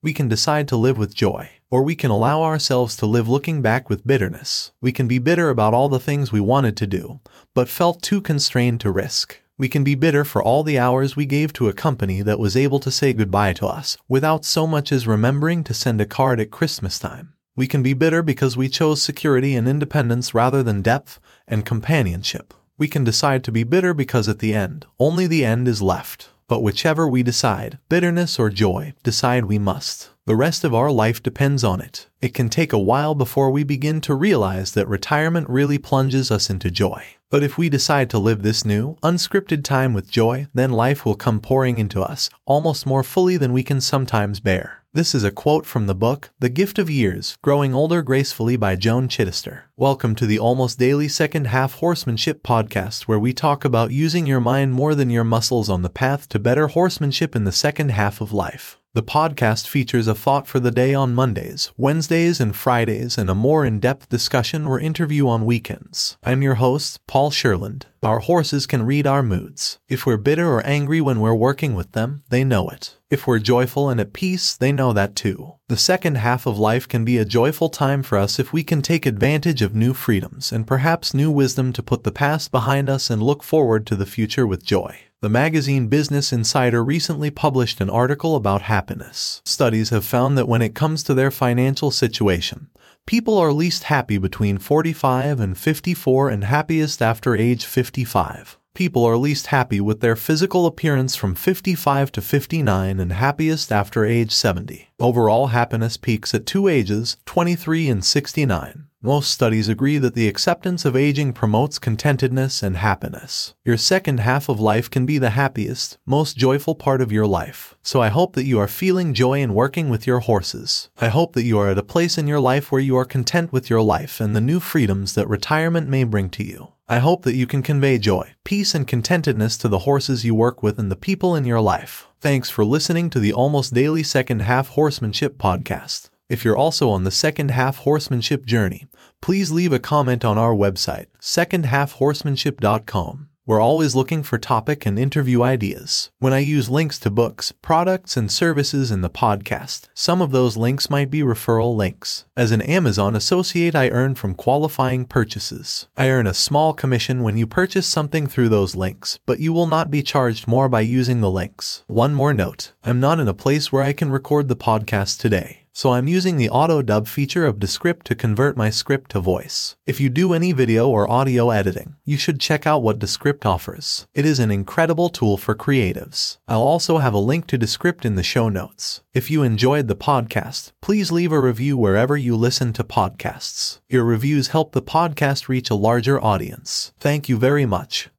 We can decide to live with joy, or we can allow ourselves to live looking back with bitterness. We can be bitter about all the things we wanted to do, but felt too constrained to risk. We can be bitter for all the hours we gave to a company that was able to say goodbye to us without so much as remembering to send a card at Christmas time. We can be bitter because we chose security and independence rather than depth and companionship. We can decide to be bitter because at the end, only the end is left. But whichever we decide, bitterness or joy, decide we must. The rest of our life depends on it. It can take a while before we begin to realize that retirement really plunges us into joy. But if we decide to live this new, unscripted time with joy, then life will come pouring into us, almost more fully than we can sometimes bear. This is a quote from the book, The Gift of Years Growing Older Gracefully by Joan Chittister. Welcome to the almost daily second half horsemanship podcast, where we talk about using your mind more than your muscles on the path to better horsemanship in the second half of life. The podcast features a thought for the day on Mondays, Wednesdays, and Fridays, and a more in depth discussion or interview on weekends. I'm your host, Paul Sherland. Our horses can read our moods. If we're bitter or angry when we're working with them, they know it. If we're joyful and at peace, they know that too. The second half of life can be a joyful time for us if we can take advantage of new freedoms and perhaps new wisdom to put the past behind us and look forward to the future with joy. The magazine Business Insider recently published an article about happiness. Studies have found that when it comes to their financial situation, people are least happy between 45 and 54 and happiest after age 55. People are least happy with their physical appearance from 55 to 59 and happiest after age 70. Overall happiness peaks at two ages, 23 and 69. Most studies agree that the acceptance of aging promotes contentedness and happiness. Your second half of life can be the happiest, most joyful part of your life. So I hope that you are feeling joy in working with your horses. I hope that you are at a place in your life where you are content with your life and the new freedoms that retirement may bring to you. I hope that you can convey joy, peace, and contentedness to the horses you work with and the people in your life. Thanks for listening to the almost daily second half horsemanship podcast. If you're also on the second half horsemanship journey, please leave a comment on our website, secondhalfhorsemanship.com. We're always looking for topic and interview ideas. When I use links to books, products, and services in the podcast, some of those links might be referral links. As an Amazon associate, I earn from qualifying purchases. I earn a small commission when you purchase something through those links, but you will not be charged more by using the links. One more note I'm not in a place where I can record the podcast today so I'm using the auto dub feature of Descript to convert my script to voice. If you do any video or audio editing, you should check out what Descript offers. It is an incredible tool for creatives. I'll also have a link to Descript in the show notes. If you enjoyed the podcast, please leave a review wherever you listen to podcasts. Your reviews help the podcast reach a larger audience. Thank you very much.